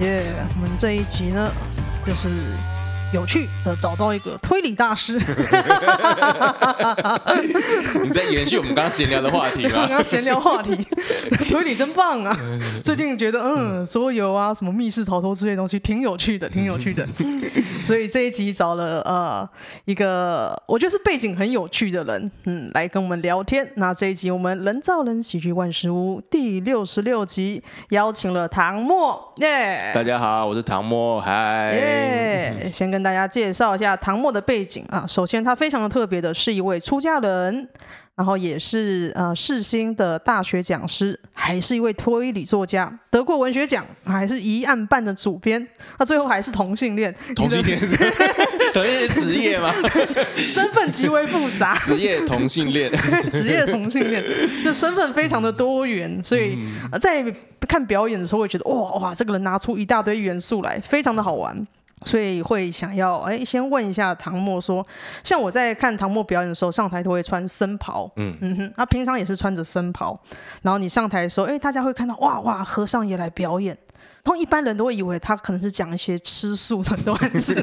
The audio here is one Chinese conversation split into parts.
耶我们这一集呢，就是。有趣的找到一个推理大师，你在延续我们刚刚闲聊的话题吗？刚刚闲聊话题，推理真棒啊！最近觉得嗯，桌游啊，什么密室逃脱之类的东西挺有趣的，挺有趣的。所以这一集找了呃一个我觉得是背景很有趣的人，嗯，来跟我们聊天。那这一集我们人造人喜剧万事屋第六十六集邀请了唐默，耶！大家好，我是唐默，嗨，耶！先跟跟大家介绍一下唐默的背景啊。首先，他非常的特别的是一位出家人，然后也是呃世新的大学讲师，还是一位推理作家，得过文学奖，还是一案办的主编。那最后还是同性恋，同性恋是 同性恋职业吗？身份极为复杂，职业同性恋，职业同性恋，就身份非常的多元，所以在看表演的时候会觉得哇哇，这个人拿出一大堆元素来，非常的好玩。所以会想要哎，先问一下唐默说，像我在看唐默表演的时候，上台都会穿僧袍，嗯。嗯哼，那平常也是穿着僧袍，然后你上台的时候，哎，大家会看到哇哇，和尚也来表演。通一般人都会以为他可能是讲一些吃素的段子，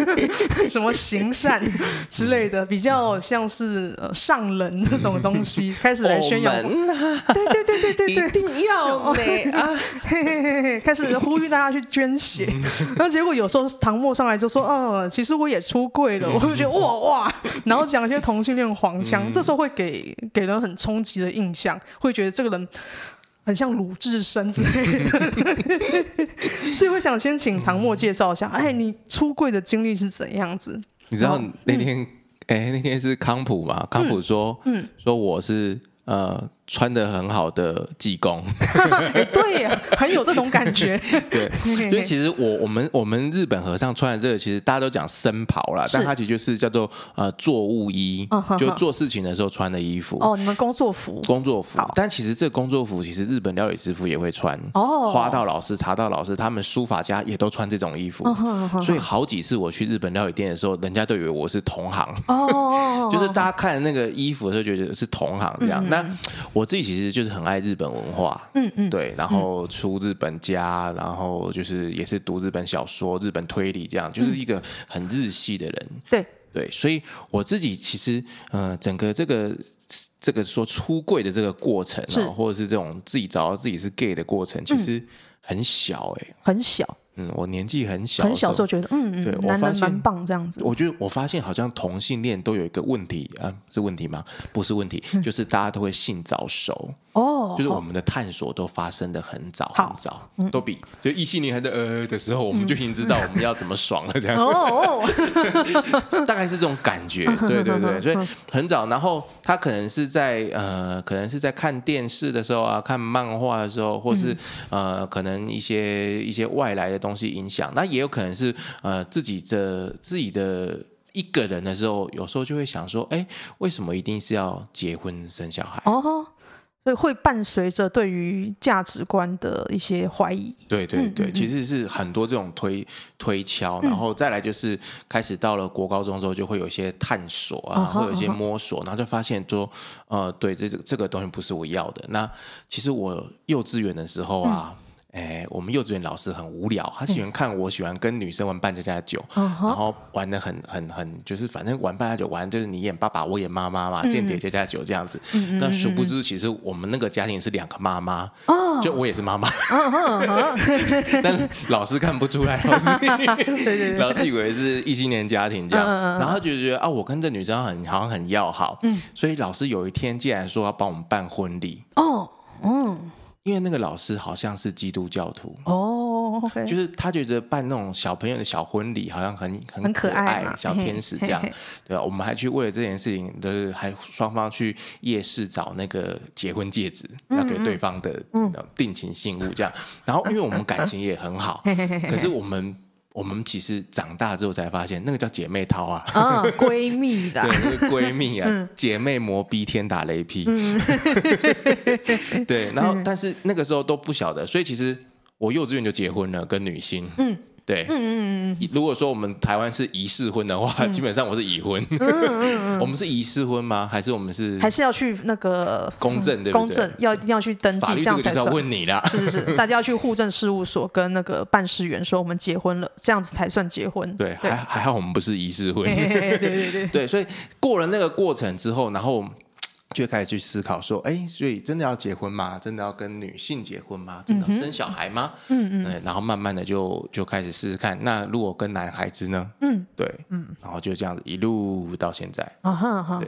什么行善之类的，比较像是呃上人这种东西，开始来宣扬。对对对对对对，一定要美啊！嘿嘿嘿嘿，开始呼吁大家去捐血。那结果有时候唐墨上来就说：“哦，其实我也出柜了。”我就觉得哇哇，然后讲一些同性恋黄腔，这时候会给给人很冲击的印象，会觉得这个人。很像鲁智深之类的，所以我想先请唐默介绍一下，哎，你出柜的经历是怎样子？你知道那天，哎、嗯欸，那天是康普嘛？康普说，嗯，嗯说我是呃。穿的很好的济公，哎，对，很有这种感觉。对，因为其实我我们我们日本和尚穿的这个，其实大家都讲僧袍啦，但它其实就是叫做呃作务衣，就做事情的时候穿的衣服。哦，你们工作服？工作服。但其实这个工作服，其实日本料理师傅也会穿。哦。花道老师、茶道老师，他们书法家也都穿这种衣服。所以好几次我去日本料理店的时候，人家都以为我是同行。哦。就是大家看那个衣服的时候，觉得是同行这样。那我自己其实就是很爱日本文化，嗯嗯，对，然后出日本家，然后就是也是读日本小说、日本推理这样，就是一个很日系的人，对。对，所以我自己其实呃，整个这个这个说出柜的这个过程啊，或者是这种自己找到自己是 gay 的过程，其实很小哎，很小。嗯，我年纪很小，很小时候觉得，嗯嗯，对，男人蛮棒这样子。我觉得我发现好像同性恋都有一个问题啊，是问题吗？不是问题，就是大家都会性早熟哦，就是我们的探索都发生的很早很早，都比就异性恋还在呃的时候，我们就已经知道我们要怎么爽了这样。哦，大概是这种感觉，对对对，所以很早。然后他可能是在呃，可能是在看电视的时候啊，看漫画的时候，或是呃，可能一些一些外来的。东西影响，那也有可能是呃自己的自己的一个人的时候，有时候就会想说，哎，为什么一定是要结婚生小孩？哦，所以会伴随着对于价值观的一些怀疑。对对对，嗯嗯嗯，其实是很多这种推推敲，然后再来就是开始到了国高中之后，就会有一些探索啊，会有一些摸索，然后就发现说，呃，对，这这这个东西不是我要的。那其实我幼稚园的时候啊。嗯哎，我们幼稚园老师很无聊，他喜欢看我喜欢跟女生玩扮家家酒，然后玩的很很很，就是反正玩扮家酒玩就是你演爸爸，我演妈妈嘛，间谍家家酒这样子。那殊不知，其实我们那个家庭是两个妈妈，就我也是妈妈，但老师看不出来，老师 老师以为是异性恋家庭这样，然后就觉得啊，我跟这女生很好像很要好，所以老师有一天竟然说要帮我们办婚礼。哦，嗯。因为那个老师好像是基督教徒哦，oh, okay. 就是他觉得办那种小朋友的小婚礼好像很很可爱，小天使这样，嘿嘿对吧？我们还去为了这件事情，就是还双方去夜市找那个结婚戒指，嗯嗯要给对方的定情信物这样。然后因为我们感情也很好，可是我们。我们其实长大之后才发现，那个叫姐妹淘啊，啊，闺蜜的，对，那个闺蜜啊，嗯、姐妹磨逼天打雷劈，嗯、对，然后但是那个时候都不晓得，所以其实我幼稚园就结婚了，跟女星，嗯，对，嗯嗯嗯。如果说我们台湾是仪式婚的话，嗯、基本上我是已婚。嗯嗯嗯、我们是仪式婚吗？还是我们是？还是要去那个公证？对公证要一定要去登记，这样才算。问你啦，是是是，大家要去户政事务所跟那个办事员说我们结婚了，这样子才算结婚。对，对还还好我们不是仪式婚。对对对对，对，所以过了那个过程之后，然后。就开始去思考说，哎，所以真的要结婚吗？真的要跟女性结婚吗？真的要生小孩吗？嗯嗯，然后慢慢的就就开始试试看，那如果跟男孩子呢？嗯，对，嗯，然后就这样子一路到现在。啊哈哈，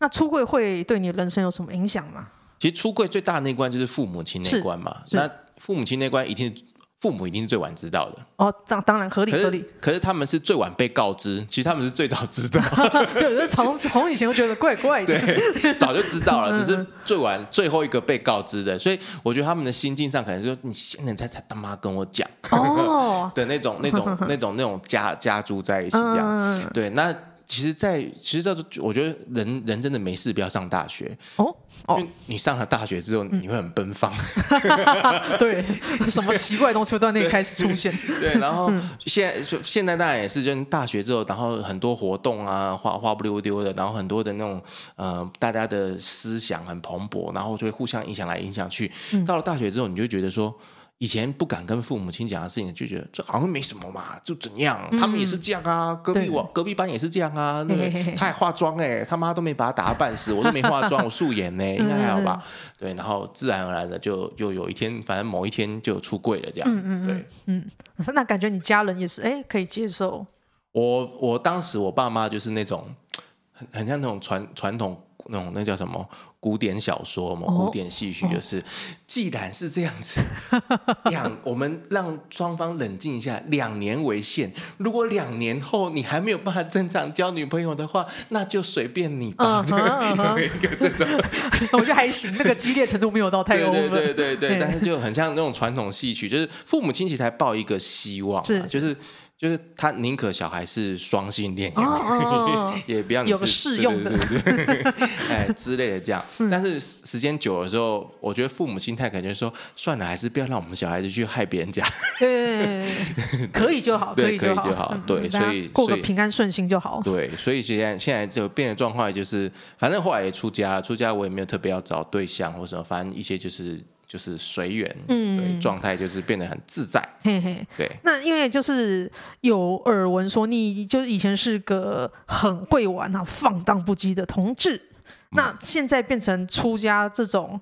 那出柜会对你的人生有什么影响吗？其实出柜最大的那关就是父母亲那关嘛。那父母亲那关一定。父母一定是最晚知道的哦，当当然合理合理。可是他们是最晚被告知，其实他们是最早知道。就是从从以前我觉得怪怪的，对，早就知道了，只是最晚最后一个被告知的。所以我觉得他们的心境上可能就是你现在才才他妈跟我讲哦 的那种那种那种那种家家住在一起这样。对，那其实，在其实这我觉得人人真的没事不要上大学哦。因为你上了大学之后，你会很奔放。嗯、对，什么奇怪的东西会在那里开始出现。对，对，然后现在就现在当然也是，就大学之后，然后很多活动啊，花花不溜丢的，然后很多的那种呃，大家的思想很蓬勃，然后就会互相影响来影响去。到了大学之后，你就觉得说。以前不敢跟父母亲讲的事情，就觉得这好像没什么嘛，就怎样？他们也是这样啊，隔壁我隔壁班也是这样啊。那个他还化妆哎，他妈都没把他打扮死，我都没化妆，我素颜呢，应该还好吧？对，然后自然而然的就就有一天，反正某一天就出柜了，这样。嗯嗯对，嗯，那感觉你家人也是哎，可以接受。我我当时我爸妈就是那种很很像那种传传统那种那叫什么？古典小说嘛，古典戏曲就是，既然是这样子，两我们让双方冷静一下，两年为限。如果两年后你还没有办法正常交女朋友的话，那就随便你吧。有一个这种，我觉得还行，那个激烈程度没有到太过分。对对对对，但是就很像那种传统戏曲，就是父母亲其实才抱一个希望，是就是。就是他宁可小孩是双性恋，也不要你有个适用的，哎之类的这样。但是时间久了之后，我觉得父母心态感觉说，算了，还是不要让我们小孩子去害别人家。对，可以就好，可以就好，对，所以过个平安顺心就好。对，所以现在现在就变的状况就是，反正后来也出家了，出家我也没有特别要找对象或什么，反正一些就是。就是随缘，嗯，状态就是变得很自在，嘿嘿，对。那因为就是有耳闻说，你就是以前是个很会玩啊、放荡不羁的同志，嗯、那现在变成出家这种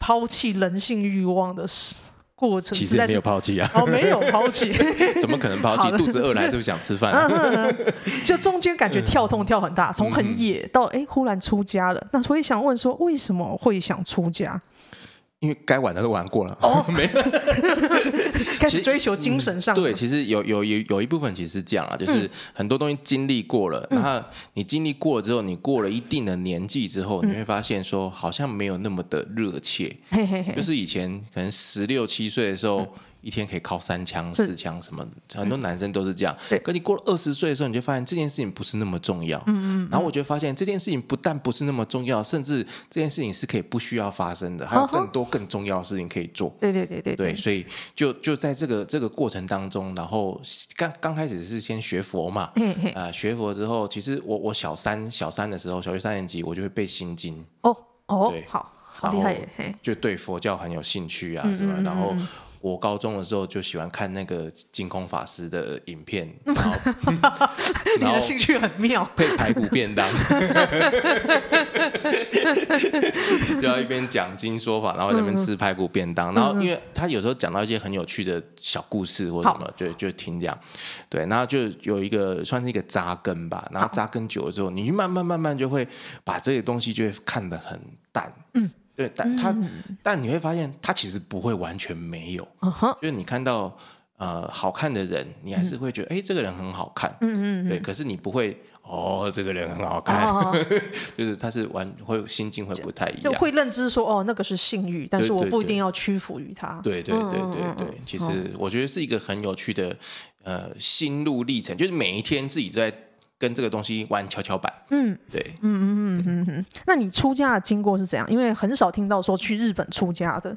抛弃人性欲望的过程，其实没有抛弃啊，哦，没有抛弃，怎么可能抛弃？肚子饿了还是不是想吃饭？就中间感觉跳痛跳很大，从很野到哎、欸，忽然出家了。那所以想问说，为什么会想出家？因为该玩的都玩过了，哦，没有，开始追求精神上。对，其实有有有有一部分其实是这样啊，就是很多东西经历过了，然后你经历过了之后，你过了一定的年纪之后，你会发现说好像没有那么的热切，就是以前可能十六七岁的时候。一天可以靠三枪四枪什么，很多男生都是这样。对，可你过了二十岁的时候，你就发现这件事情不是那么重要。嗯嗯。然后我就发现这件事情不但不是那么重要，甚至这件事情是可以不需要发生的，还有更多更重要的事情可以做。对对对对对。所以就就在这个这个过程当中，然后刚刚开始是先学佛嘛。嗯嗯。呃，学佛之后，其实我我小三小三的时候，小学三年级，我就会背心经。哦哦，好，好厉害！就对佛教很有兴趣啊，什么，然后。我高中的时候就喜欢看那个净空法师的影片，然后你的兴趣很妙，配排骨便当，就要一边讲经说法，然后在那边吃排骨便当，然后因为他有时候讲到一些很有趣的小故事或什么，就就听这样，对，然后就有一个算是一个扎根吧，然后扎根久了之后，你就慢慢慢慢就会把这些东西就会看得很淡，嗯。对，但他，嗯、但你会发现，他其实不会完全没有。Uh. 就是你看到呃好看的人，你还是会觉得，哎、嗯，这个人很好看。嗯嗯对，可是你不会，哦，这个人很好看。Uh. 就是他是完会心境会不太一样，就会认知说，哦，那个是性欲，但是我不一定要屈服于他。对对对对对，对，其实我觉得是一个很有趣的呃心路历程，就是每一天自己在。跟这个东西玩跷跷板。嗯，对，嗯嗯嗯嗯嗯。那你出家的经过是怎样？因为很少听到说去日本出家的。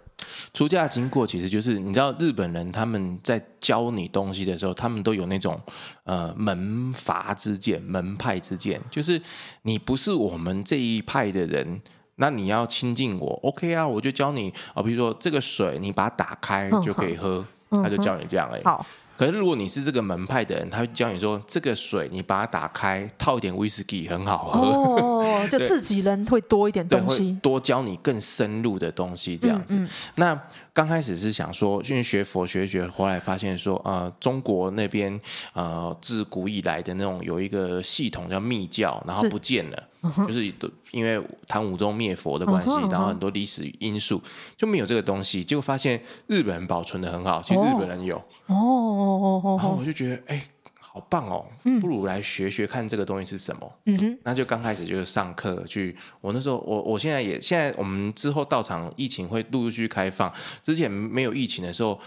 出家的经过其实就是你知道，日本人他们在教你东西的时候，他们都有那种呃门阀之见、门派之见，就是你不是我们这一派的人，那你要亲近我，OK 啊，我就教你啊、哦，比如说这个水，你把它打开就可以喝，嗯、他就教你这样而已。好。可是如果你是这个门派的人，他会教你说，这个水你把它打开，套一点威士忌很好喝。哦，就自己人会多一点东西，多教你更深入的东西这样子。嗯嗯、那刚开始是想说，因为学佛学学，后来发现说，呃，中国那边呃自古以来的那种有一个系统叫密教，然后不见了。就是因为唐武宗灭佛的关系，然后很多历史因素就没有这个东西。结果发现日本人保存的很好，其实日本人有哦哦哦，然后我就觉得哎，好棒哦，不如来学学看这个东西是什么。嗯哼，那就刚开始就是上课去。我那时候我我现在也现在我们之后到场疫情会陆陆续续开放，之前没有疫情的时候。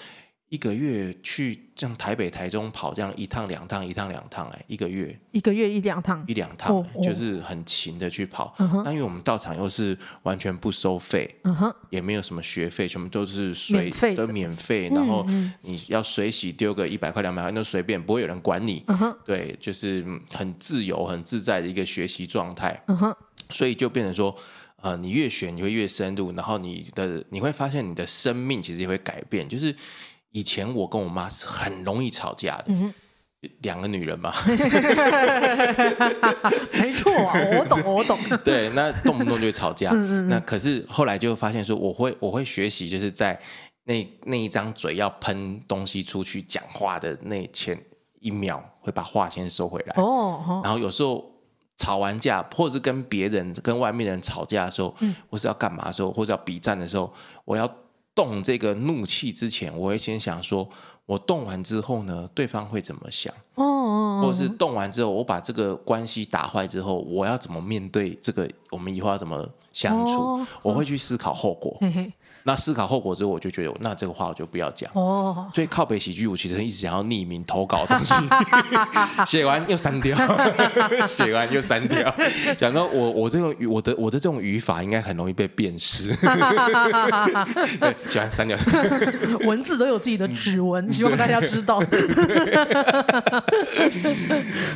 一个月去像台北、台中跑这样一趟两趟、一趟两趟，哎，一个月一个月一两趟，一两趟，哦哦、就是很勤的去跑。那、嗯、因为我们到场又是完全不收费，嗯、哼也没有什么学费，全部都是水都免费。然后你要水洗丢个一百块两百块，那随便，不会有人管你。嗯、哼对，就是很自由、很自在的一个学习状态。嗯、哼所以就变成说，呃，你越学你会越深入，然后你的你会发现你的生命其实也会改变，就是。以前我跟我妈是很容易吵架的，两个女人嘛，没错啊，我懂，我懂。对，那动不动就吵架。嗯嗯，那可是后来就发现说，我会我会学习，就是在那那一张嘴要喷东西出去讲话的那前一秒，会把话先收回来。哦，然后有时候吵完架，或者是跟别人、跟外面的人吵架的时候，嗯，或是要干嘛的时候，或者要比战的时候，我要。动这个怒气之前，我会先想说，我动完之后呢，对方会怎么想？哦，哦，哦，或者是动完之后，我把这个关系打坏之后，我要怎么面对这个？我们以后要怎么相处？哦，我会去思考后果。嘿嘿那思考后果之后，我就觉得，那这个话我就不要讲。哦，所以靠北喜剧，我其实一直想要匿名投稿东西，写完又删掉，写完又删掉。讲到我，我这种语，我的我的这种语法应该很容易被辨识。对，写完删掉。文字都有自己的指纹，希望大家知道。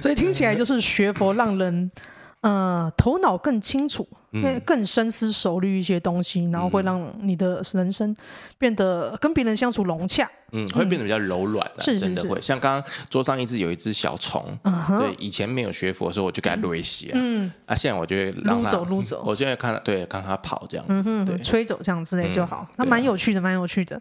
所以听起来就是学佛让人。呃，头脑更清楚，更更深思熟虑一些东西，嗯、然后会让你的人生变得跟别人相处融洽，嗯，会变得比较柔软，是真的会。像刚刚桌上一直有一只小虫，对，以前没有学佛的时候，我就给它撸洗，嗯，啊，现在我就会让它撸走撸走，我现在看它，对，看它跑这样子，嗯哼对，吹走这样之类就好，那蛮、嗯、有趣的，蛮有趣的。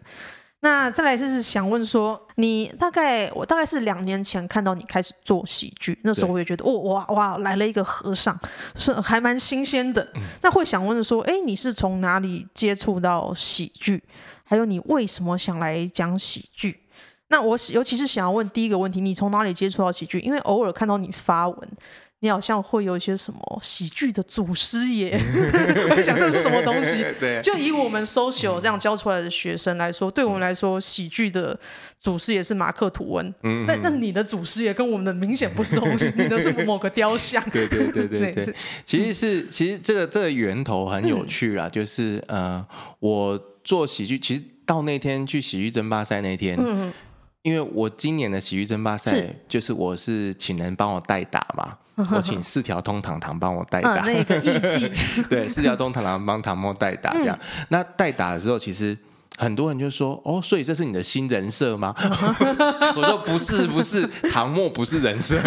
那再来就是想问说，你大概我大概是两年前看到你开始做喜剧，那时候我也觉得对哦哇哇来了一个和尚，是还蛮新鲜的。嗯、那会想问说，哎，你是从哪里接触到喜剧？还有你为什么想来讲喜剧？那我尤其是想要问第一个问题，你从哪里接触到喜剧？因为偶尔看到你发文。你好像会有一些什么喜剧的祖师爷，我想这是什么东西？对，就以我们 social 这样教出来的学生来说，对我们来说，喜剧的祖师爷是马克吐温。嗯，但但是你的祖师爷跟我们的明显不是东西，你的是某个雕像。对对对对 对，其实是其实这个这个源头很有趣啦，就是呃，我做喜剧，其实到那天去喜剧争霸赛那天。嗯。因为我今年的喜剧争霸赛，就是我是请人帮我代打嘛，我请四条通堂堂帮我代打，那个艺伎，对，四条通堂堂帮唐默代打这样。嗯、那代打的时候，其实。很多人就说：“哦，所以这是你的新人设吗？” 我说：“不是，不是，唐默不是人设，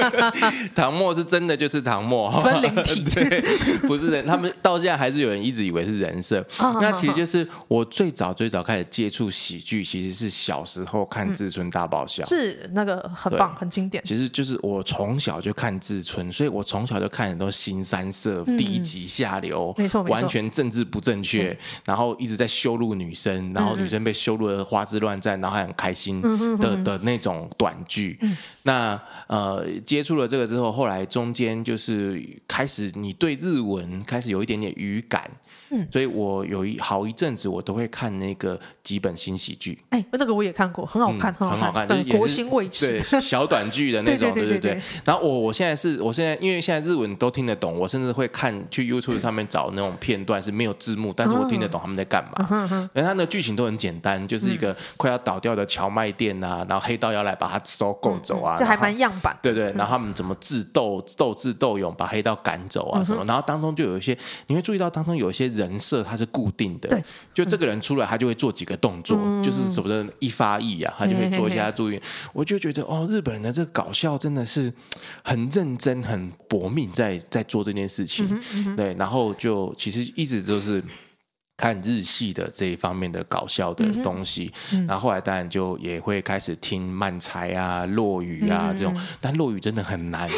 唐默是真的就是唐默，分灵体，对，不是人。他们到现在还是有人一直以为是人设。那其实就是我最早最早开始接触喜剧，其实是小时候看《志村大爆笑》，是那个很棒，很经典。其实就是我从小就看志村，所以我从小就看很多新三色、低级下流，没错，完全政治不正确，然后一直在羞辱女生。然后女生被羞辱的花枝乱颤，然后还很开心的、嗯、的，那种短剧。嗯、那呃，接触了这个之后，后来中间就是开始，你对日文开始有一点点语感。嗯，所以我有一好一阵子我都会看那个几本新喜剧。哎，那个我也看过，很好看，很好看，就是国兴卫视对小短剧的那种，对对对。然后我我现在是我现在因为现在日文都听得懂，我甚至会看去 YouTube 上面找那种片段是没有字幕，但是我听得懂他们在干嘛。嗯，因为他的剧情都很简单，就是一个快要倒掉的荞麦店啊，然后黑道要来把它收购走啊，这还蛮样板。对对，然后他们怎么智斗斗智斗勇把黑道赶走啊什么，然后当中就有一些你会注意到当中有一些人设它是固定的，就这个人出来他就会做几个动作，就是什么的一发一啊，他就会做一下注意，我就觉得哦，日本人的这个搞笑真的是很认真、很搏命在在做这件事情，对，然后就其实一直都是。看日系的这一方面的搞笑的东西，然后后来当然就也会开始听漫才啊、落语啊这种，嗯、但落语真的很难，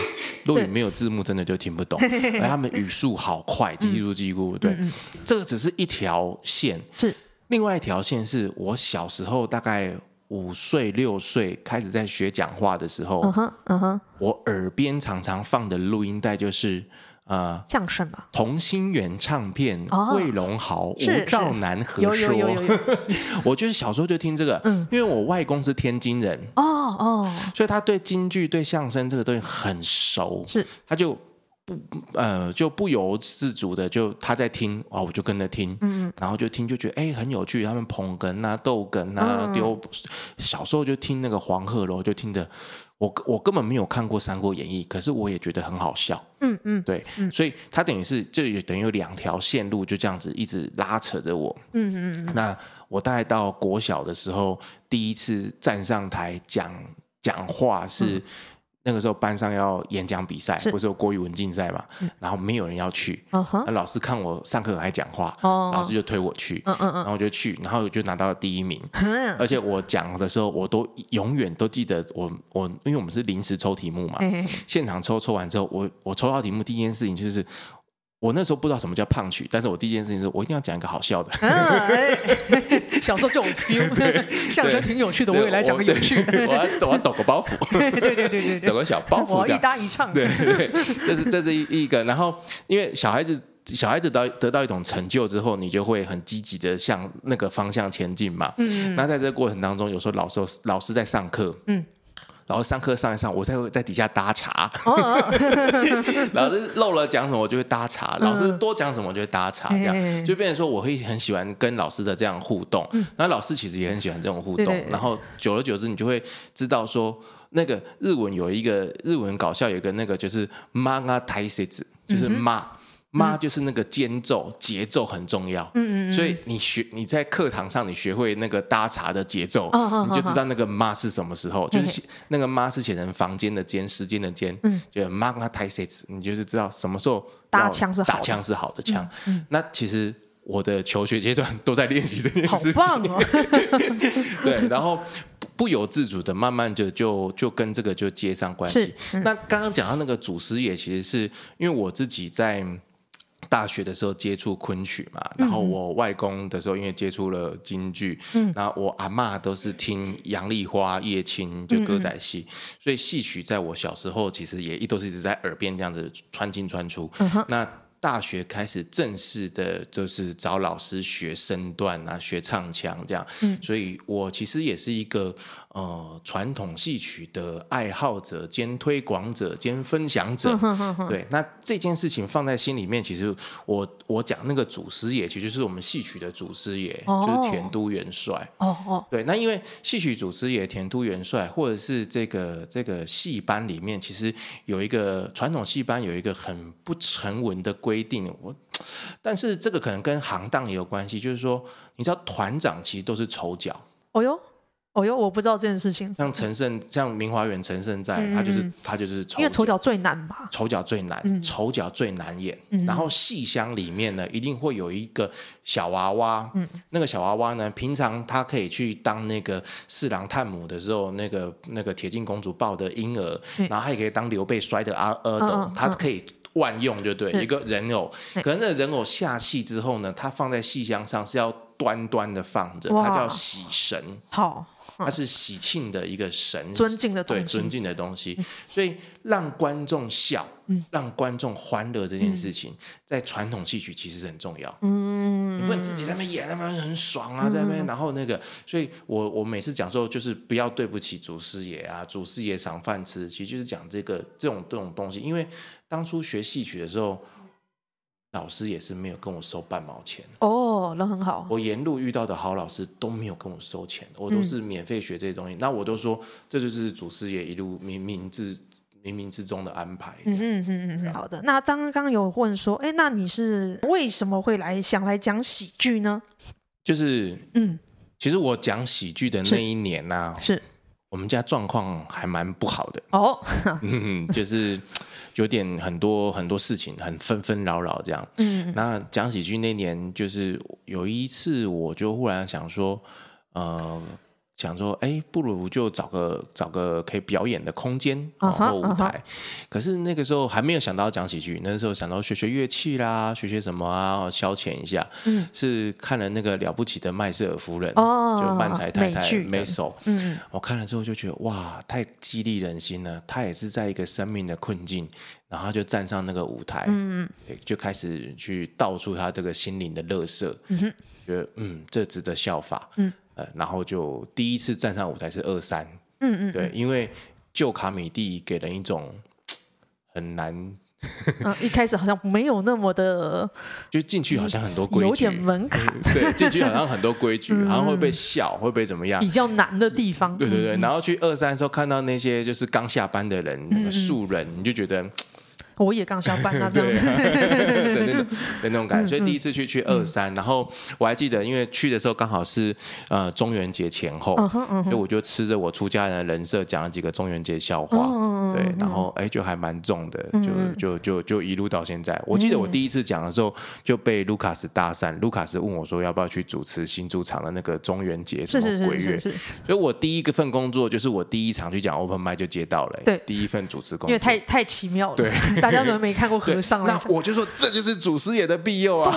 落语没有字幕真的就听不懂，而他们语速好快，叽咕叽咕，对，嗯、这个只是一条线，是另外一条线是我小时候大概五岁六岁开始在学讲话的时候，我耳边常常放的录音带就是。呃，相声吧，同心圆唱片，魏龙豪、吴兆南合说。有有有有有。我就是小时候就听这个，嗯，因为我外公是天津人，哦哦，所以他对京剧、对相声这个东西很熟，是，他就不呃就不由自主的就他在听，哦，我就跟着听，嗯，然后就听就觉得哎很有趣，他们捧哏啊、逗哏啊、丢，小时候就听那个黄鹤楼，就听着。我我根本没有看过《三国演义》，可是我也觉得很好笑。嗯嗯，对，嗯、所以他等于是就也等于有两条线路，就这样子一直拉扯着我。嗯嗯嗯。那我大概到国小的时候，第一次站上台讲讲话是。嗯那个时候班上要演讲比赛，不是有国语文竞赛嘛？然后没有人要去，那老师看我上课还讲话，老师就推我去，然后我就去，然后我就拿到了第一名。而且我讲的时候，我都永远都记得我我，因为我们是临时抽题目嘛，现场抽抽完之后，我我抽到题目第一件事情就是。我那时候不知道什么叫胖曲，但是我第一件事情是我一定要讲一个好笑的。小时候就有 feel，对，相声挺有趣的，我也来讲个有趣的。我要我要抖个包袱，对对对对，抖个小包袱，一搭一唱。对对，这是这是一一个。然后因为小孩子小孩子得得到一种成就之后，你就会很积极的向那个方向前进嘛。嗯。那在这个过程当中，有时候老师老师在上课，嗯。然后上课上一上，我在在底下搭茬。老师漏了讲什么，我就会搭茶；老师多讲什么，我就会搭茶。这样就变成说，我会很喜欢跟老师的这样互动。然后老师其实也很喜欢这种互动。然后久而久之，你就会知道说，那个日文有一个日文搞笑，有一个那个就是“妈啊台词”，就是妈。妈就是那个间奏，节奏很重要。嗯嗯，所以你学你在课堂上，你学会那个搭茶的节奏，你就知道那个妈是什么时候。就是那个妈是写成房间的间，时间的间。嗯，就妈啊太 s 你就是知道什么时候搭腔是打枪是好的枪。嗯，那其实我的求学阶段都在练习这件事情。好棒哦！对，然后不由自主的，慢慢就就就跟这个就接上关系。那刚刚讲到那个祖师爷，其实是因为我自己在。大学的时候接触昆曲嘛，然后我外公的时候因为接触了京剧，嗯，然后我阿妈都是听杨丽花、叶青就歌仔戏，嗯、所以戏曲在我小时候其实也一都是一直在耳边这样子穿进穿出，那。大学开始正式的，就是找老师学身段啊，学唱腔这样。嗯，所以我其实也是一个呃传统戏曲的爱好者兼推广者兼分享者。嗯、哼哼哼对，那这件事情放在心里面，其实我我讲那个祖师爷，其实就是我们戏曲的祖师爷，哦、就是田都元帅。哦哦，对，那因为戏曲祖师爷田都元帅，或者是这个这个戏班里面，其实有一个传统戏班有一个很不成文的。规定我，但是这个可能跟行当也有关系，就是说，你知道团长其实都是丑角。哦哟。哦哟，我不知道这件事情。像陈胜，像明华园陈胜在，他就是他就是丑，因为丑角最难吧？丑角最难，丑角最难演。然后戏箱里面呢，一定会有一个小娃娃。那个小娃娃呢，平常他可以去当那个四郎探母的时候，那个那个铁镜公主抱的婴儿，然后他也可以当刘备摔的阿阿斗，他可以。万用就对，一个人偶，可能那人偶下戏之后呢，他放在戏箱上是要端端的放着，它叫喜神。好。它是喜庆的一个神，尊敬的东西，对，尊敬的东西，所以让观众笑，嗯、让观众欢乐这件事情，嗯、在传统戏曲其实很重要。嗯，你不能自己在那边演，那边很爽啊，在那边，然后那个，所以我我每次讲说，就是不要对不起祖师爷啊，祖师爷赏饭吃，其实就是讲这个这种这种东西，因为当初学戏曲的时候。老师也是没有跟我收半毛钱哦，人很好。我沿路遇到的好老师都没有跟我收钱，我都是免费学这些东西。嗯、那我都说这就是祖师爷一路冥冥之冥冥之中的安排。嗯嗯嗯嗯。好的，那刚刚有问说，哎，那你是为什么会来想来讲喜剧呢？就是嗯，其实我讲喜剧的那一年呢、啊，是我们家状况还蛮不好的哦，嗯，就是。有点很多很多事情很纷纷扰扰这样，嗯，那讲喜剧那年就是有一次，我就忽然想说，呃。想说，哎，不如就找个找个可以表演的空间，uh 或舞台。Uh huh. 可是那个时候还没有想到讲喜剧，那个时候想到学学乐器啦，学学什么啊，消遣一下。嗯，是看了那个了不起的麦瑟尔夫人，oh, 就曼才太太梅索。嗯，我看了之后就觉得哇，太激励人心了。他也是在一个生命的困境，然后就站上那个舞台，嗯，就开始去道出他这个心灵的乐色。嗯哼，觉得嗯，这值得效法。嗯。然后就第一次站上舞台是二三，嗯嗯，对，因为旧卡米蒂给人一种很难，嗯，一开始好像没有那么的，就进去好像很多规矩，有点门槛，对，进去好像很多规矩，然后会被笑，会被怎么样，比较难的地方，对对对，然后去二三的时候看到那些就是刚下班的人，那个素人，你就觉得。我也刚下班啊，这样。的 那种的那种感觉，所以第一次去去二三，然后我还记得，因为去的时候刚好是呃中元节前后，所以我就吃着我出家人的人设讲了几个中元节笑话，对，然后哎就还蛮重的，就就就就一路到现在。我记得我第一次讲的时候就被卢卡斯搭讪，卢卡斯问我说要不要去主持新主场的那个中元节什么鬼月，所以我第一个份工作就是我第一场去讲 open mic 就接到了，对，第一份主持工作，因为太太奇妙了，对。大家可能没看过和尚，那我就说这就是祖师爷的庇佑啊，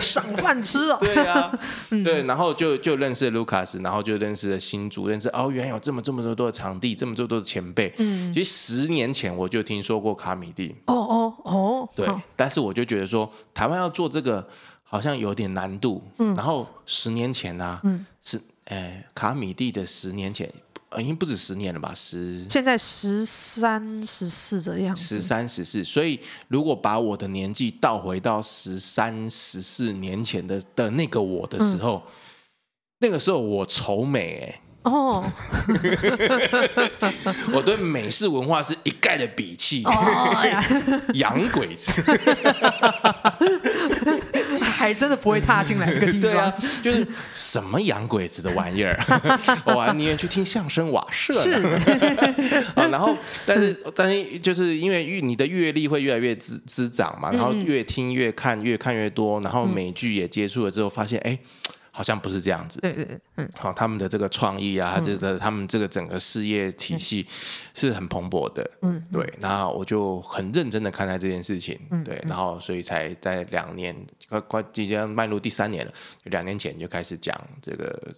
赏饭吃了。对呀，对，然后就就认识了卢卡斯，然后就认识了新主，认识哦，原来有这么这么多多的场地，这么这么多的前辈。嗯，其实十年前我就听说过卡米蒂。哦哦哦，对，但是我就觉得说台湾要做这个好像有点难度。嗯，然后十年前呢，嗯，是哎卡米蒂的十年前。已经不止十年了吧？十现在十三、十四的样子。十三、十四，所以如果把我的年纪倒回到十三、十四年前的的那个我的时候，嗯、那个时候我愁美哎。哦，我对美式文化是一概的鄙弃。洋鬼子。还真的不会踏进来这个地方，对啊，就是什么洋鬼子的玩意儿，我还宁愿去听相声瓦舍呢。啊，然后，但是，但是，就是因为你的阅历会越来越滋滋长嘛，然后越听越看，越看越多，然后美剧也接触了之后，发现，哎。好像不是这样子，对对对，嗯，好，他们的这个创意啊，就是、嗯、他们这个整个事业体系是很蓬勃的，嗯，对，然后我就很认真的看待这件事情，嗯，对，然后所以才在两年快快即将迈入第三年了，就两年前就开始讲这个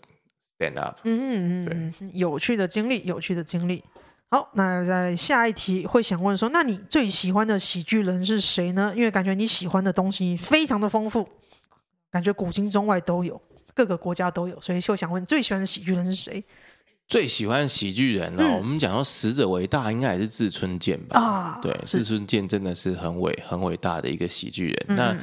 stand up，嗯嗯嗯，对，有趣的经历，有趣的经历。好，那在下一题会想问说，那你最喜欢的喜剧人是谁呢？因为感觉你喜欢的东西非常的丰富，感觉古今中外都有。各个国家都有，所以就想问，最喜欢的喜剧人是谁？最喜欢喜剧人呢、哦？嗯、我们讲到死者为大，应该还是志村健吧？啊，对，志村健真的是很伟、很伟大的一个喜剧人。嗯、那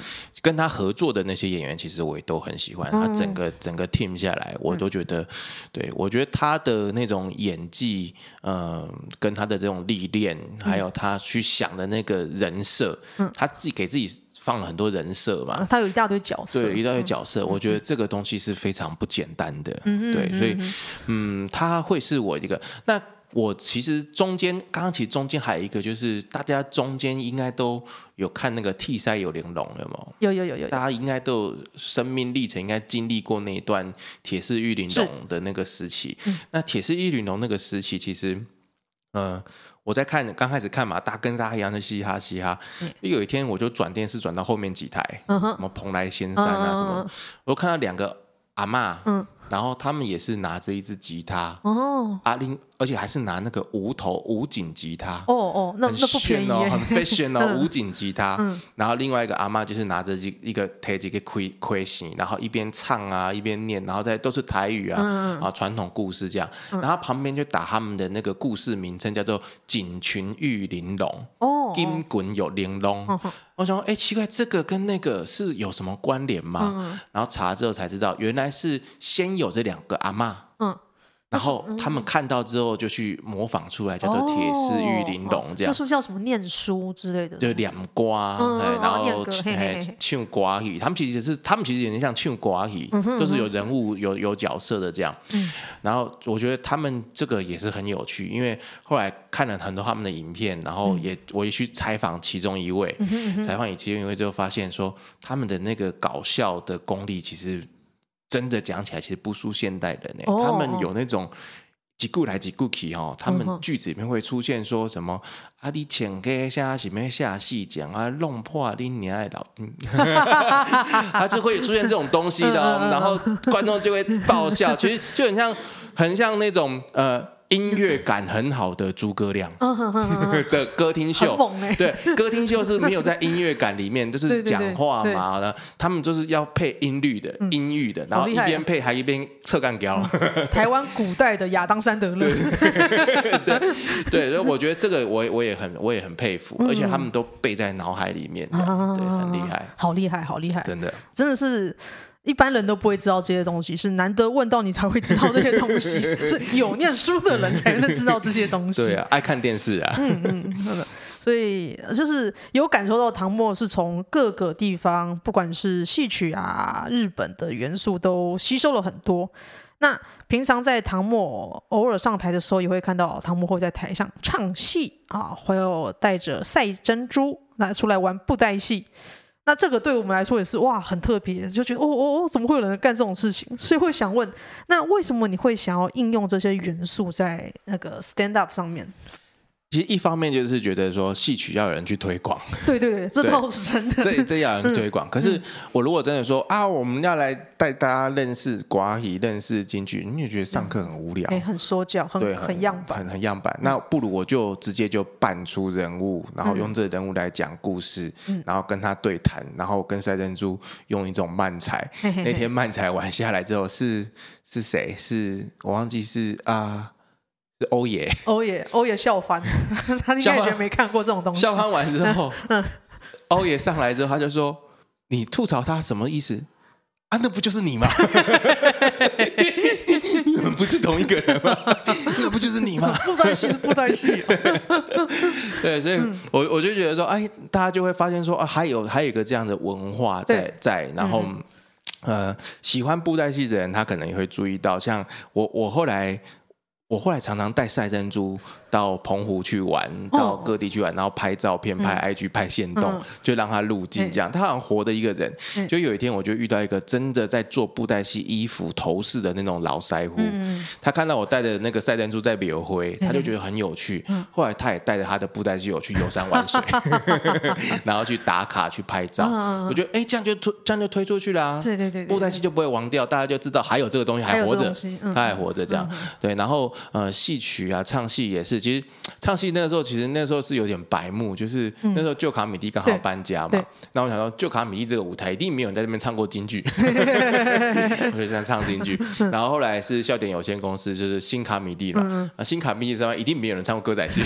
跟他合作的那些演员，其实我也都很喜欢。嗯、他整个整个 team 下来，我都觉得，嗯、对我觉得他的那种演技，嗯、呃，跟他的这种历练，还有他去想的那个人设，嗯、他自己给自己。放了很多人设嘛，他有一大堆角色，对，一大堆角色。我觉得这个东西是非常不简单的，对，所以，嗯，他会是我一个。那我其实中间，刚刚其实中间还有一个，就是大家中间应该都有看那个《替塞有玲珑》，有没有？有有有有，大家应该都有生命历程，应该经历过那一段铁狮玉玲珑的那个时期。那铁狮玉玲珑那个时期，其实，嗯。我在看刚开始看嘛，大跟大家一样的嘻哈嘻哈。嗯、有一天我就转电视转到后面几台，嗯、什么蓬莱仙山啊什么，我看到两个阿嬷，嗯。然后他们也是拿着一支吉他哦，阿玲，而且还是拿那个无头无颈吉他哦哦，那那不便宜，很 fashion 哦，无颈吉他。然后另外一个阿妈就是拿着一一个提着一个盔盔型，然后一边唱啊一边念，然后再都是台语啊啊传统故事这样。然后旁边就打他们的那个故事名称叫做“锦裙玉玲珑”哦，金滚有玲珑。我想说，哎，奇怪，这个跟那个是有什么关联吗？然后查之后才知道，原来是先。有这两个阿妈，嗯，然后他们看到之后就去模仿出来，叫做铁丝玉玲珑，这样。那是不是叫什么念书之类的？就两瓜，然后哎唱瓜语。他们其实是，他们其实有点像唱瓜语，都是有人物、有有角色的这样。然后我觉得他们这个也是很有趣，因为后来看了很多他们的影片，然后也我也去采访其中一位，采访其中一位之后发现说，他们的那个搞笑的功力其实。真的讲起来，其实不输现代人呢。Oh. 他们有那种几句来几句去哦，他们句子里面会出现说什么、uh huh. 啊？你请给下什么下戏讲啊？弄破你你爱老，他就会出现这种东西的、哦，然后观众就会爆笑。其实就很像，很像那种呃。音乐感很好的诸葛亮 的歌厅秀，对，歌厅秀是没有在音乐感里面，就是讲话嘛，他们就是要配音律的、音域的，然后一边配还一边侧干胶。台湾古代的亚当·山德勒，对。对，所以我觉得这个我我也很我也很佩服，而且他们都背在脑海里面，对，很厉害，好厉害，好厉害，真的，真的是。一般人都不会知道这些东西，是难得问到你才会知道这些东西，是有念书的人才能知道这些东西。对啊，爱看电视啊。嗯嗯，真的。所以就是有感受到唐末是从各个地方，不管是戏曲啊、日本的元素都吸收了很多。那平常在唐末偶尔上台的时候，也会看到唐末会在台上唱戏啊，会有带着赛珍珠拿出来玩布袋戏。那这个对我们来说也是哇，很特别，就觉得哦哦哦，怎么会有人干这种事情？所以会想问，那为什么你会想要应用这些元素在那个 stand up 上面？其实一方面就是觉得说戏曲要有人去推广，对对 对，这倒是真的。这这要有人推广。嗯、可是我如果真的说啊，我们要来带大家认识歌仔戏，认识京剧，你也觉得上课很无聊，嗯、很说教，很对，很，很样板，很很样板。那不如我就直接就扮出人物，然后用这个人物来讲故事，嗯、然后跟他对谈，然后跟赛珍珠用一种慢才。嘿嘿嘿，那天慢才玩下来之后是是谁？是我忘记是啊。欧爷，欧爷，欧爷笑翻，他应该以前没看过这种东西。笑翻完之后，嗯，欧爷上来之后，他就说：“你吐槽他什么意思？啊，那不就是你吗？你们不是同一个人吗？那不就是你吗？布袋戏是布袋戏。对，所以我我就觉得说，哎，大家就会发现说，啊，还有还有一个这样的文化在对在，然后，呃，喜欢布袋戏的人，他可能也会注意到，像我我后来。我后来常常带赛珍珠到澎湖去玩，到各地去玩，然后拍照片、拍 IG、拍线动，就让他入境这样。他好像活的一个人。就有一天，我就遇到一个真的在做布袋戏衣服头饰的那种老师傅。他看到我带的那个赛珍珠在庙会，他就觉得很有趣。后来他也带着他的布袋戏友去游山玩水，然后去打卡去拍照。我觉得哎，这样就推，这样就推出去了。对对对，布袋戏就不会亡掉，大家就知道还有这个东西还活着，他还活着这样。对，然后。呃，戏曲啊，唱戏也是。其实唱戏那个时候，其实那个时候是有点白目，就是那时候旧卡米蒂刚好搬家嘛。那我想说，旧卡米蒂这个舞台一定没有人在这边唱过京剧，我就在唱京剧。然后后来是笑点有限公司，就是新卡米蒂嘛。啊，新卡米蒂上面一定没有人唱过歌仔戏，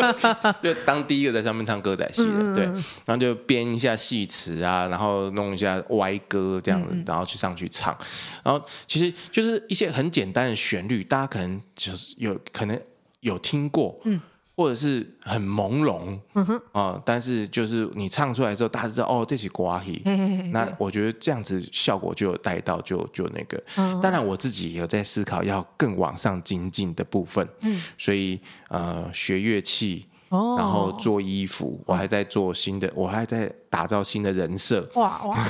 就当第一个在上面唱歌仔戏的。对，然后就编一下戏词啊，然后弄一下歪歌这样子，然后去上去唱。然后其实就是一些很简单的旋律，大家可能。就是有可能有听过，嗯，或者是很朦胧，嗯哼，啊，但是就是你唱出来之后，大家知道哦，这是歌仔戏，那我觉得这样子效果就有带到，就就那个。当然我自己有在思考要更往上精进的部分，嗯，所以呃，学乐器。然后做衣服，我还在做新的，我还在打造新的人设。哇哇，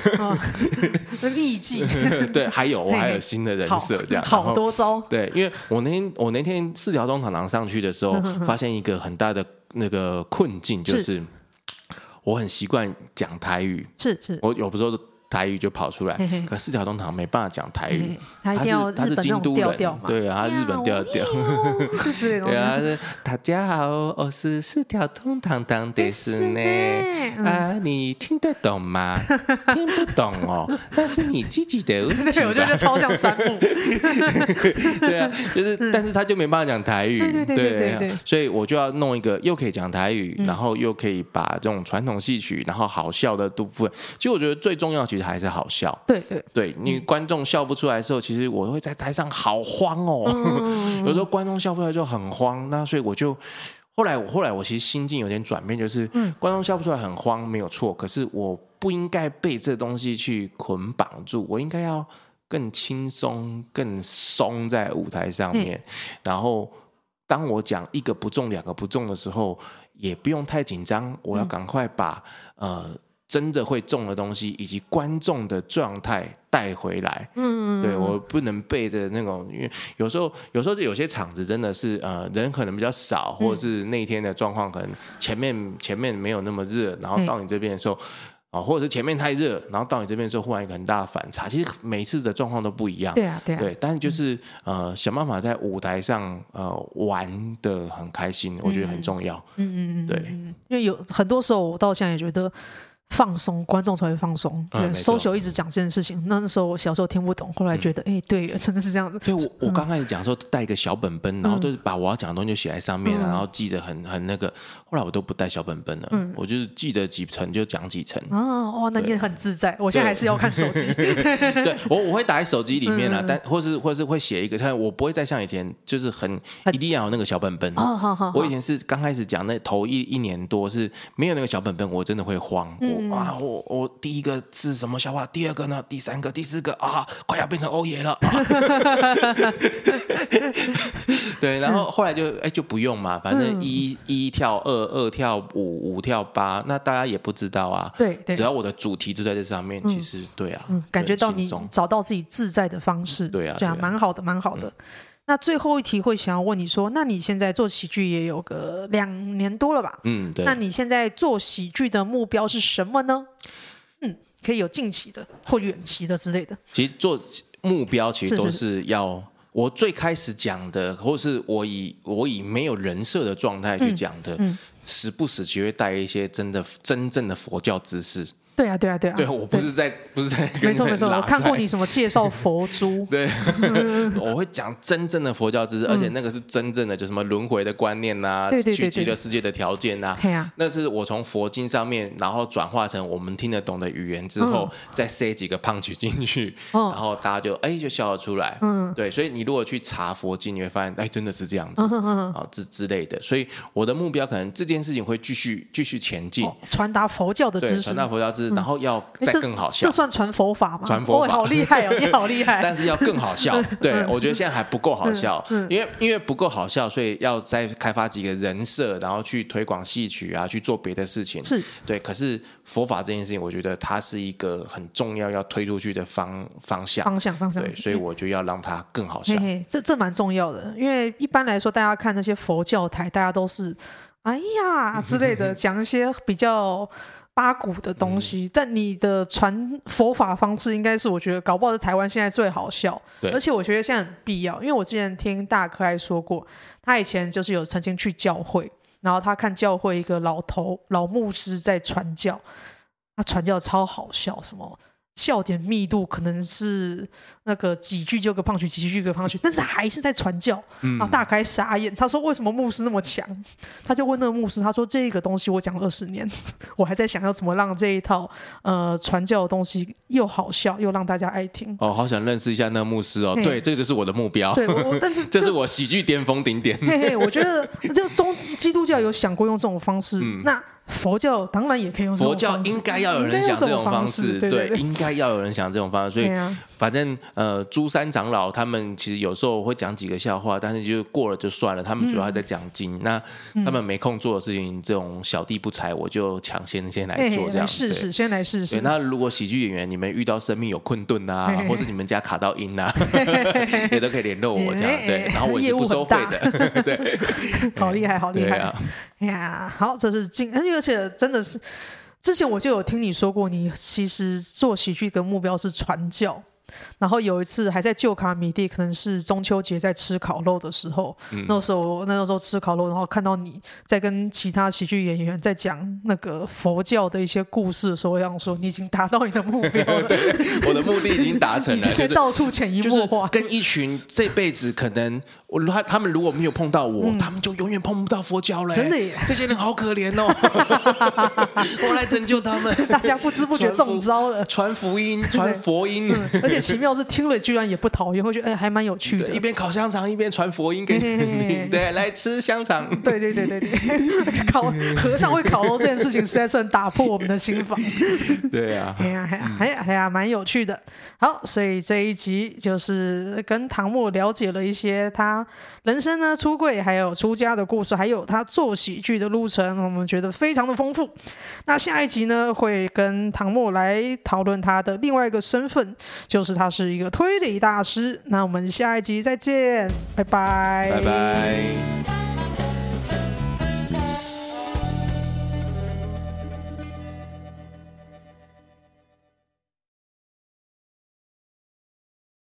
艺伎。对，还有我还有新的人设，这样 好多招。对，因为我那天我那天四条中堂堂上去的时候，发现一个很大的那个困境，就是我很习惯讲台语，是是，我有时候台语就跑出来。可四条通堂没办法讲台语，他是，他一定要日本那种调调嘛。对啊，他日本调调。对啊，是大家好，我是四条通堂堂的是呢。啊，你听得懂吗？听不懂哦，那是你自己的。对，我觉得超像山木。对啊，就是，但是他就没办法讲台语。对对对对对。所以我就要弄一个又可以讲台语，然后又可以把这种传统戏曲，然后好笑的部分。其实我觉得最重要，其实还是好笑。对对对，你观众笑不出来的时候，其实我会在台上好慌哦。有时候观众笑不出来就很慌，那所以我就后来我后来我其实心境有点转变，就是观众笑不出来很慌没有错，可是我不应该被这东西去捆绑住，我应该要更轻松、更松在舞台上面，然后。当我讲一个不中、两个不中的时候，也不用太紧张。我要赶快把、嗯、呃真的会中的东西以及观众的状态带回来。嗯，对，我不能背着那种，因为有时候有时候就有些场子真的是呃人可能比较少，或者是那天的状况可能前面前面没有那么热，然后到你这边的时候。啊，或者是前面太热，然后到你这边的时候，忽然一个很大的反差。其实每次的状况都不一样。对啊，对啊。对，但是就是、嗯、呃，想办法在舞台上呃玩的很开心，我觉得很重要。嗯嗯嗯。对，因为有很多时候，我到现在也觉得。放松，观众才会放松。对，social 一直讲这件事情，那时候我小时候听不懂，后来觉得，哎，对，真的是这样子。对我，我刚开始讲的时候带一个小本本，然后就是把我要讲的东西就写在上面，然后记得很很那个。后来我都不带小本本了，我就是记得几层就讲几层。哦，哇，那你也很自在。我现在还是要看手机。对我，我会打在手机里面了，但或是或是会写一个，但我不会再像以前就是很一定要有那个小本本。哦，好好。我以前是刚开始讲那头一一年多是没有那个小本本，我真的会慌。哇，我我第一个是什么笑话？第二个呢？第三个、第四个啊，快要变成欧爷了。对，然后后来就哎就不用嘛，反正一一跳二，二跳五，五跳八，那大家也不知道啊。对，只要我的主题就在这上面，其实对啊，感觉到你找到自己自在的方式，对啊，这样蛮好的，蛮好的。那最后一题会想要问你说，那你现在做喜剧也有个两年多了吧？嗯，对。那你现在做喜剧的目标是什么呢？嗯，可以有近期的或远期的之类的。其实做目标其实都是要是是我最开始讲的，或是我以我以没有人设的状态去讲的，嗯嗯、时不时其实会带一些真的真正的佛教知识。对啊，对啊，对啊！对，我不是在，不是在。没错，没错，我看过你什么介绍佛珠。对，我会讲真正的佛教知识，而且那个是真正的，就什么轮回的观念呐，去极乐世界的条件呐。那是我从佛经上面，然后转化成我们听得懂的语言之后，再塞几个 punch 进去，然后大家就哎就笑了出来。嗯，对，所以你如果去查佛经，你会发现哎真的是这样子啊之之类的。所以我的目标可能这件事情会继续继续前进，传达佛教的知识，传达佛教知识。然后要再更好笑，这算传佛法吗？传佛法，好厉害哦！你好厉害，但是要更好笑。对，我觉得现在还不够好笑，因为因为不够好笑，所以要再开发几个人设，然后去推广戏曲啊，去做别的事情。是对，可是佛法这件事情，我觉得它是一个很重要要推出去的方方向，方向方向。对，所以我就要让它更好笑。这这蛮重要的，因为一般来说，大家看那些佛教台，大家都是哎呀之类的，讲一些比较。八股的东西，嗯、但你的传佛法方式应该是我觉得搞不好是台湾现在最好笑，对而且我觉得现在很必要，因为我之前听大可爱说过，他以前就是有曾经去教会，然后他看教会一个老头老牧师在传教，他传教超好笑，什么？笑点密度可能是那个几句就个胖曲，几句个胖曲，但是还是在传教。嗯、然后大开傻眼，他说：“为什么牧师那么强？”他就问那个牧师：“他说这个东西我讲了二十年，我还在想要怎么让这一套呃传教的东西又好笑又让大家爱听。”哦，好想认识一下那个牧师哦。对，这个就是我的目标。对，但是 这是我喜剧巅峰顶点。嘿嘿，我觉得 就中基督教有想过用这种方式，嗯、那。佛教当然也可以用这种方式，佛教应该要有人想这种方式，对，应该要有人想这种方式，所以反正呃，朱三长老他们其实有时候会讲几个笑话，但是就过了就算了，他们主要还在讲经，那他们没空做的事情，这种小弟不才，我就抢先先来做这样，试试，先来试试。那如果喜剧演员你们遇到生命有困顿啊，或是你们家卡到音啊，也都可以联络我这样，对，然后我也是不收费的，对，好厉害，好厉害。啊！哎呀，好，这是经，而且真的是之前我就有听你说过，你其实做喜剧的目标是传教。然后有一次还在旧卡米蒂，可能是中秋节在吃烤肉的时候，嗯、那时候那时候吃烤肉，然后看到你在跟其他喜剧演员在讲那个佛教的一些故事的时候，我想说你已经达到你的目标了，对，我的目的已经达成了，就到处潜移默化，跟一群这辈子可能。我他他们如果没有碰到我，嗯、他们就永远碰不到佛教了。真的耶，这些人好可怜哦！我来拯救他们。大家不知不觉中招了，传福音，传佛音、嗯。而且 奇妙是听了居然也不讨厌，会觉得哎还蛮有趣的。一边烤香肠一边传佛音给你，对，来吃香肠。对对对对对，烤和尚会烤肉这件事情实在是很打破我们的心房。对啊，哎呀哎呀哎呀，还呀蛮有趣的。好，所以这一集就是跟唐默了解了一些他。人生呢，出柜，还有出家的故事，还有他做喜剧的路程，我们觉得非常的丰富。那下一集呢，会跟唐默来讨论他的另外一个身份，就是他是一个推理大师。那我们下一集再见，拜拜，拜拜。